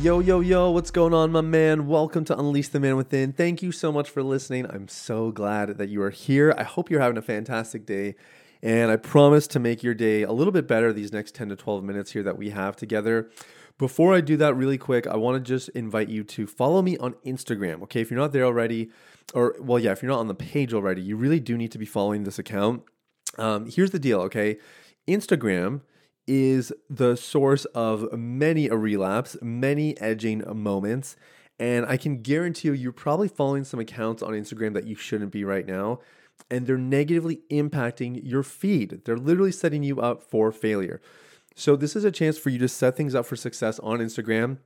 Yo, yo, yo, what's going on, my man? Welcome to Unleash the Man Within. Thank you so much for listening. I'm so glad that you are here. I hope you're having a fantastic day. And I promise to make your day a little bit better these next 10 to 12 minutes here that we have together. Before I do that, really quick, I want to just invite you to follow me on Instagram. Okay, if you're not there already, or well, yeah, if you're not on the page already, you really do need to be following this account. Um, here's the deal, okay? Instagram is the source of many a relapse, many edging moments. And I can guarantee you, you're probably following some accounts on Instagram that you shouldn't be right now. And they're negatively impacting your feed. They're literally setting you up for failure. So, this is a chance for you to set things up for success on Instagram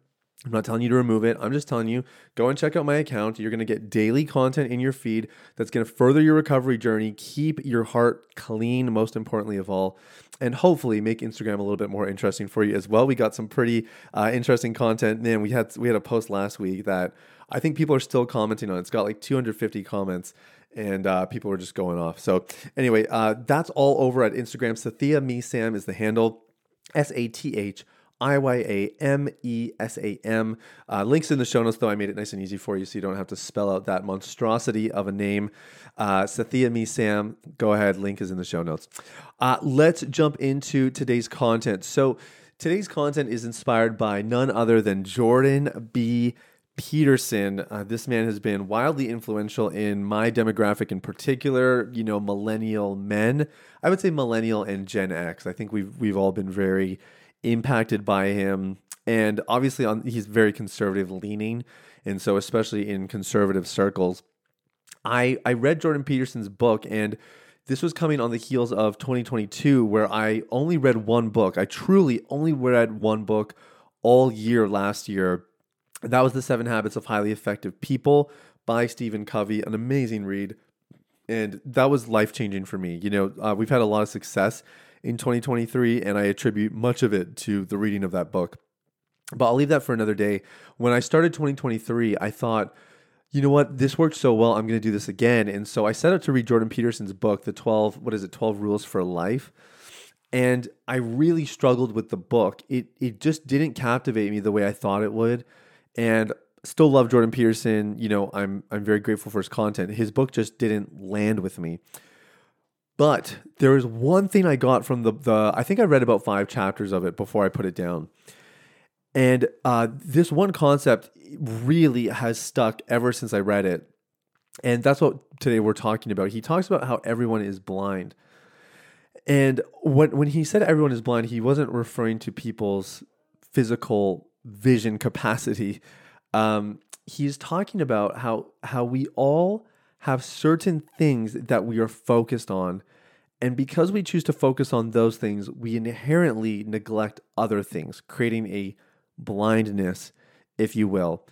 I'm not telling you to remove it. I'm just telling you, go and check out my account. You're going to get daily content in your feed that's going to further your recovery journey, keep your heart clean, most importantly of all, and hopefully make Instagram a little bit more interesting for you as well. We got some pretty uh, interesting content. Man, we had we had a post last week that I think people are still commenting on. It's got like 250 comments and uh, people are just going off. So anyway, uh, that's all over at Instagram. Sathiya Me Sam is the handle. S A T H I Y A M E S A M. Uh, links in the show notes, though. I made it nice and easy for you so you don't have to spell out that monstrosity of a name. Uh, Sathiya Me Sam, go ahead. Link is in the show notes. Uh, let's jump into today's content. So, today's content is inspired by none other than Jordan B. Peterson. Uh, this man has been wildly influential in my demographic in particular, you know, millennial men. I would say millennial and Gen X. I think we've we've all been very impacted by him. And obviously, on he's very conservative leaning, and so especially in conservative circles, I I read Jordan Peterson's book, and this was coming on the heels of 2022, where I only read one book. I truly only read one book all year last year. That was The Seven Habits of Highly Effective People by Stephen Covey, an amazing read. And that was life changing for me. You know, uh, we've had a lot of success in 2023, and I attribute much of it to the reading of that book. But I'll leave that for another day. When I started 2023, I thought, you know what, this worked so well, I'm going to do this again. And so I set out to read Jordan Peterson's book, The 12, what is it, 12 Rules for Life. And I really struggled with the book. It it just didn't captivate me the way I thought it would. And still love Jordan Peterson. You know, I'm I'm very grateful for his content. His book just didn't land with me. But there is one thing I got from the, the I think I read about five chapters of it before I put it down. And uh, this one concept really has stuck ever since I read it. And that's what today we're talking about. He talks about how everyone is blind. And when, when he said everyone is blind, he wasn't referring to people's physical vision capacity. Um, he's talking about how, how we all have certain things that we are focused on. And because we choose to focus on those things, we inherently neglect other things, creating a blindness, if you will.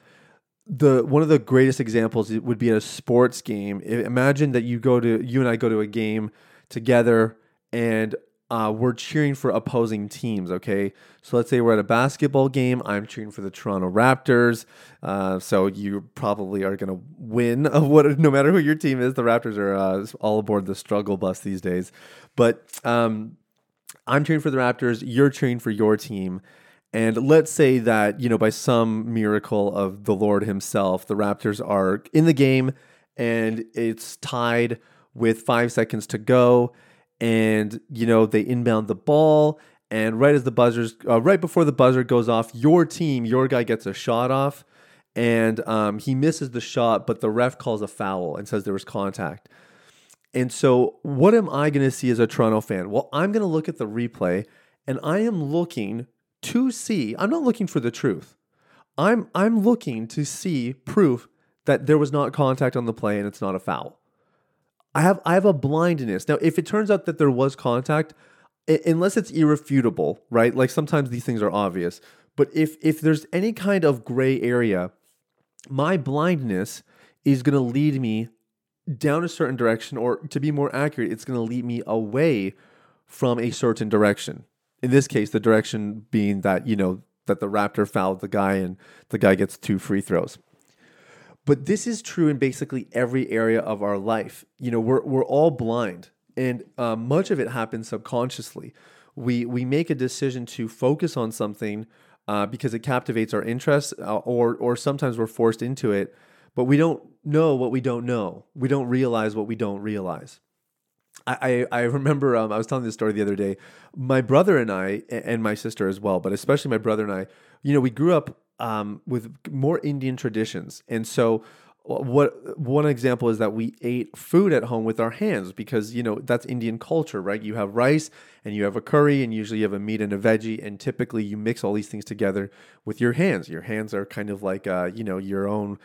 The one of the greatest examples would be a sports game. Imagine that you go to you and I go to a game together and uh, we're cheering for opposing teams. Okay, so let's say we're at a basketball game. I'm cheering for the Toronto Raptors. Uh, so you probably are going to win. What no matter who your team is, the Raptors are uh, all aboard the struggle bus these days. But um, I'm cheering for the Raptors. You're cheering for your team. And let's say that, you know, by some miracle of the Lord Himself, the Raptors are in the game and it's tied with five seconds to go and you know they inbound the ball and right as the buzzers uh, right before the buzzer goes off your team your guy gets a shot off and um, he misses the shot but the ref calls a foul and says there was contact. And so what am i going to see as a toronto fan? Well i'm going to look at the replay and i am looking to see i'm not looking for the truth. I'm i'm looking to see proof that there was not contact on the play and it's not a foul I have I have a blindness. Now, if it turns out that there was contact, unless it's irrefutable, right? Like sometimes these things are obvious. But if if there's any kind of gray area, my blindness is going to lead me down a certain direction, or to be more accurate, it's going to lead me away from a certain direction. In this case, the direction being that, you know, that the Raptor fouled the guy and the guy gets two free throws. But this is true in basically every area of our life. You know, we're, we're all blind, and uh, much of it happens subconsciously. We, we make a decision to focus on something uh, because it captivates our interest, uh, or, or sometimes we're forced into it, but we don't know what we don't know. We don't realize what we don't realize. I, I, remember um, I was telling this story the other day. My brother and I, and my sister as well, but especially my brother and I, you know, we grew up um, with more Indian traditions. And so what one example is that we ate food at home with our hands because you know that's Indian culture, right? You have rice and you have a curry and usually you have a meat and a veggie and typically you mix all these things together with your hands. Your hands are kind of like uh, you know your own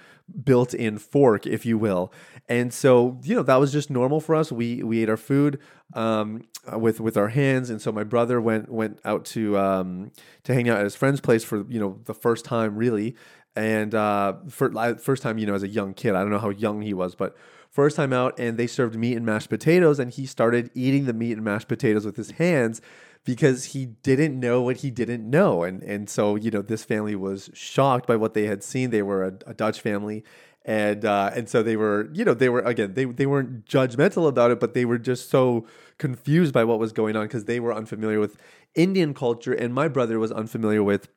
built-in fork, if you will. And so you know that was just normal for us. We we ate our food um, with with our hands, and so my brother went went out to um, to hang out at his friend's place for you know the first time really and uh, for first time, you know, as a young kid, I don't know how young he was, but first time out, and they served meat and mashed potatoes, and he started eating the meat and mashed potatoes with his hands because he didn't know what he didn't know, and and so you know, this family was shocked by what they had seen. They were a, a Dutch family, and uh, and so they were, you know, they were again, they they weren't judgmental about it, but they were just so confused by what was going on because they were unfamiliar with Indian culture, and my brother was unfamiliar with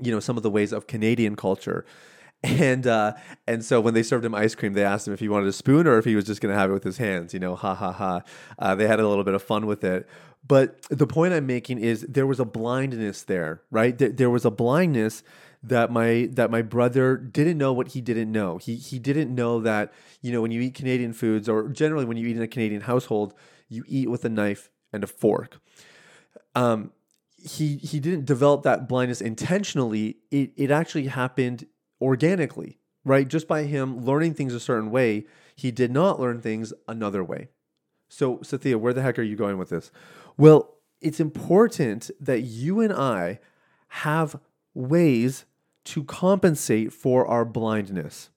you know some of the ways of Canadian culture. And uh, and so when they served him ice cream, they asked him if he wanted a spoon or if he was just going to have it with his hands. You know, ha ha ha. Uh, they had a little bit of fun with it. But the point I'm making is there was a blindness there, right? There, there was a blindness that my that my brother didn't know what he didn't know. He he didn't know that you know when you eat Canadian foods or generally when you eat in a Canadian household, you eat with a knife and a fork. Um, he he didn't develop that blindness intentionally. It it actually happened organically, right? Just by him learning things a certain way, he did not learn things another way. So, Sathiya, where the heck are you going with this? Well, it's important that you and I have ways to compensate for our blindness.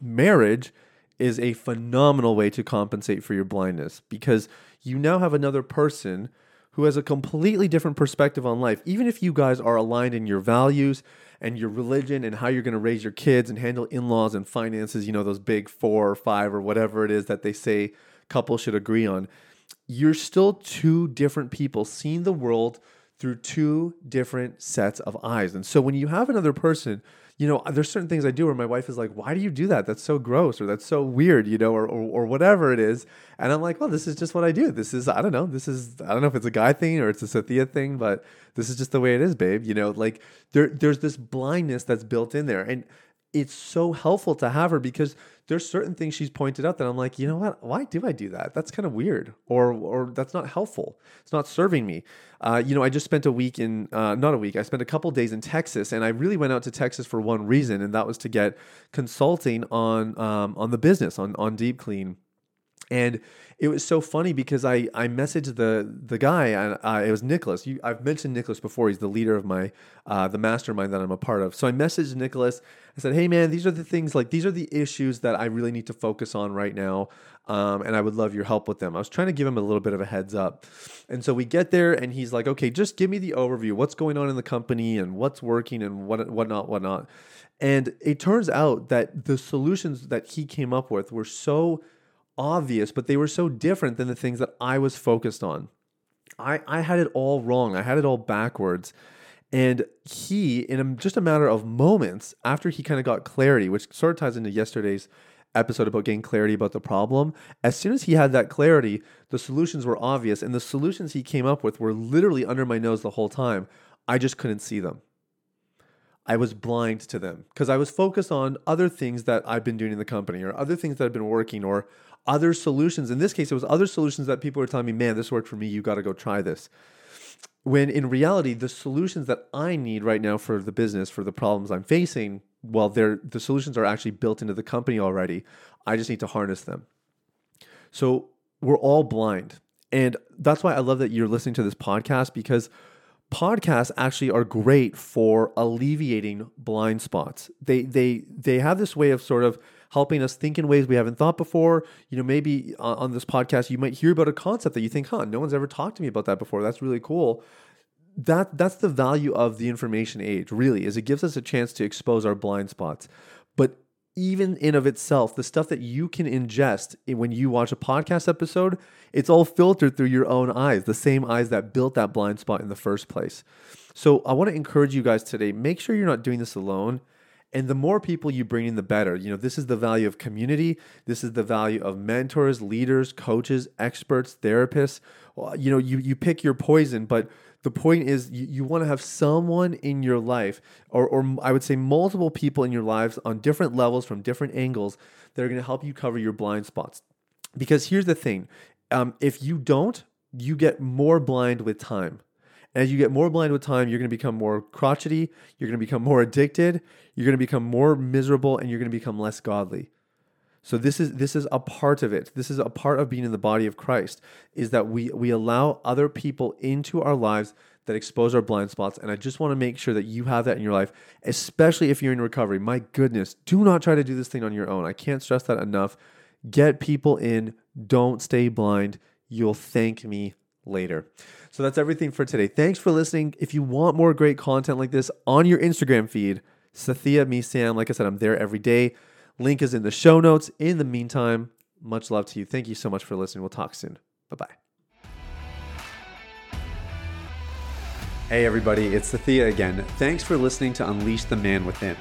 Marriage is a phenomenal way to compensate for your blindness because you now have another person who has a completely different perspective on life. Even if you guys are aligned in your values and your religion and how you're going to raise your kids and handle in laws and finances, you know, those big four or five or whatever it is that they say couples should agree on, you're still two different people seeing the world through two different sets of eyes. And so when you have another person you know, there's certain things I do where my wife is like, why do you do that? That's so gross or that's so weird, you know, or, or, or whatever it is. And I'm like, well, this is just what I do. This is, I don't know, this is, I don't know if it's a guy thing or it's a Sathiya thing, but this is just the way it is, babe. You know, like there, there's this blindness that's built in there. And it's so helpful to have her because there's certain things she's pointed out that I'm like, you know what? Why do I do that? That's kind of weird, or or that's not helpful. It's not serving me. Uh, you know, I just spent a week in, uh, not a week. I spent a couple days in Texas, and I really went out to Texas for one reason, and that was to get consulting on um, on the business on on Deep Clean and it was so funny because I, I messaged the the guy and uh, it was Nicholas. You, I've mentioned Nicholas before. He's the leader of my uh, the mastermind that I'm a part of. So I messaged Nicholas. I said, "Hey man, these are the things like these are the issues that I really need to focus on right now, um, and I would love your help with them." I was trying to give him a little bit of a heads up, and so we get there and he's like, "Okay, just give me the overview. What's going on in the company and what's working and what whatnot whatnot." And it turns out that the solutions that he came up with were so obvious, but they were so different than the things that I was focused on. I, I had it all wrong. I had it all backwards. And he, in a, just a matter of moments after he kind of got clarity, which sort of ties into yesterday's episode about getting clarity about the problem, as soon as he had that clarity, the solutions were obvious. And the solutions he came up with were literally under my nose the whole time. I just couldn't see them. I was blind to them because I was focused on other things that I've been doing in the company or other things that have been working or other solutions. In this case, it was other solutions that people were telling me, man, this worked for me. You got to go try this. When in reality, the solutions that I need right now for the business, for the problems I'm facing, well, they're, the solutions are actually built into the company already. I just need to harness them. So we're all blind. And that's why I love that you're listening to this podcast because podcasts actually are great for alleviating blind spots. They they they have this way of sort of helping us think in ways we haven't thought before. You know, maybe on, on this podcast you might hear about a concept that you think, "Huh, no one's ever talked to me about that before. That's really cool." That that's the value of the information age, really, is it gives us a chance to expose our blind spots. But even in of itself, the stuff that you can ingest when you watch a podcast episode, it's all filtered through your own eyes, the same eyes that built that blind spot in the first place. So I want to encourage you guys today, make sure you're not doing this alone. And the more people you bring in, the better. You know, this is the value of community. This is the value of mentors, leaders, coaches, experts, therapists. You know, you, you pick your poison, but the point is you, you want to have someone in your life, or, or I would say multiple people in your lives on different levels from different angles that are going to help you cover your blind spots. Because here's the thing um, if you don't, you get more blind with time. As you get more blind with time, you're going to become more crotchety, you're going to become more addicted, you're going to become more miserable, and you're going to become less godly. So this is this is a part of it. This is a part of being in the body of Christ is that we we allow other people into our lives that expose our blind spots and I just want to make sure that you have that in your life, especially if you're in recovery. My goodness, do not try to do this thing on your own. I can't stress that enough. Get people in, don't stay blind. You'll thank me later. So that's everything for today. Thanks for listening. If you want more great content like this on your Instagram feed, Sathiya me Sam, like I said, I'm there every day. Link is in the show notes. In the meantime, much love to you. Thank you so much for listening. We'll talk soon. Bye bye. Hey, everybody, it's Sathiya again. Thanks for listening to Unleash the Man Within.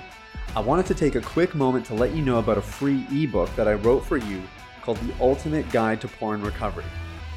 I wanted to take a quick moment to let you know about a free ebook that I wrote for you called The Ultimate Guide to Porn Recovery.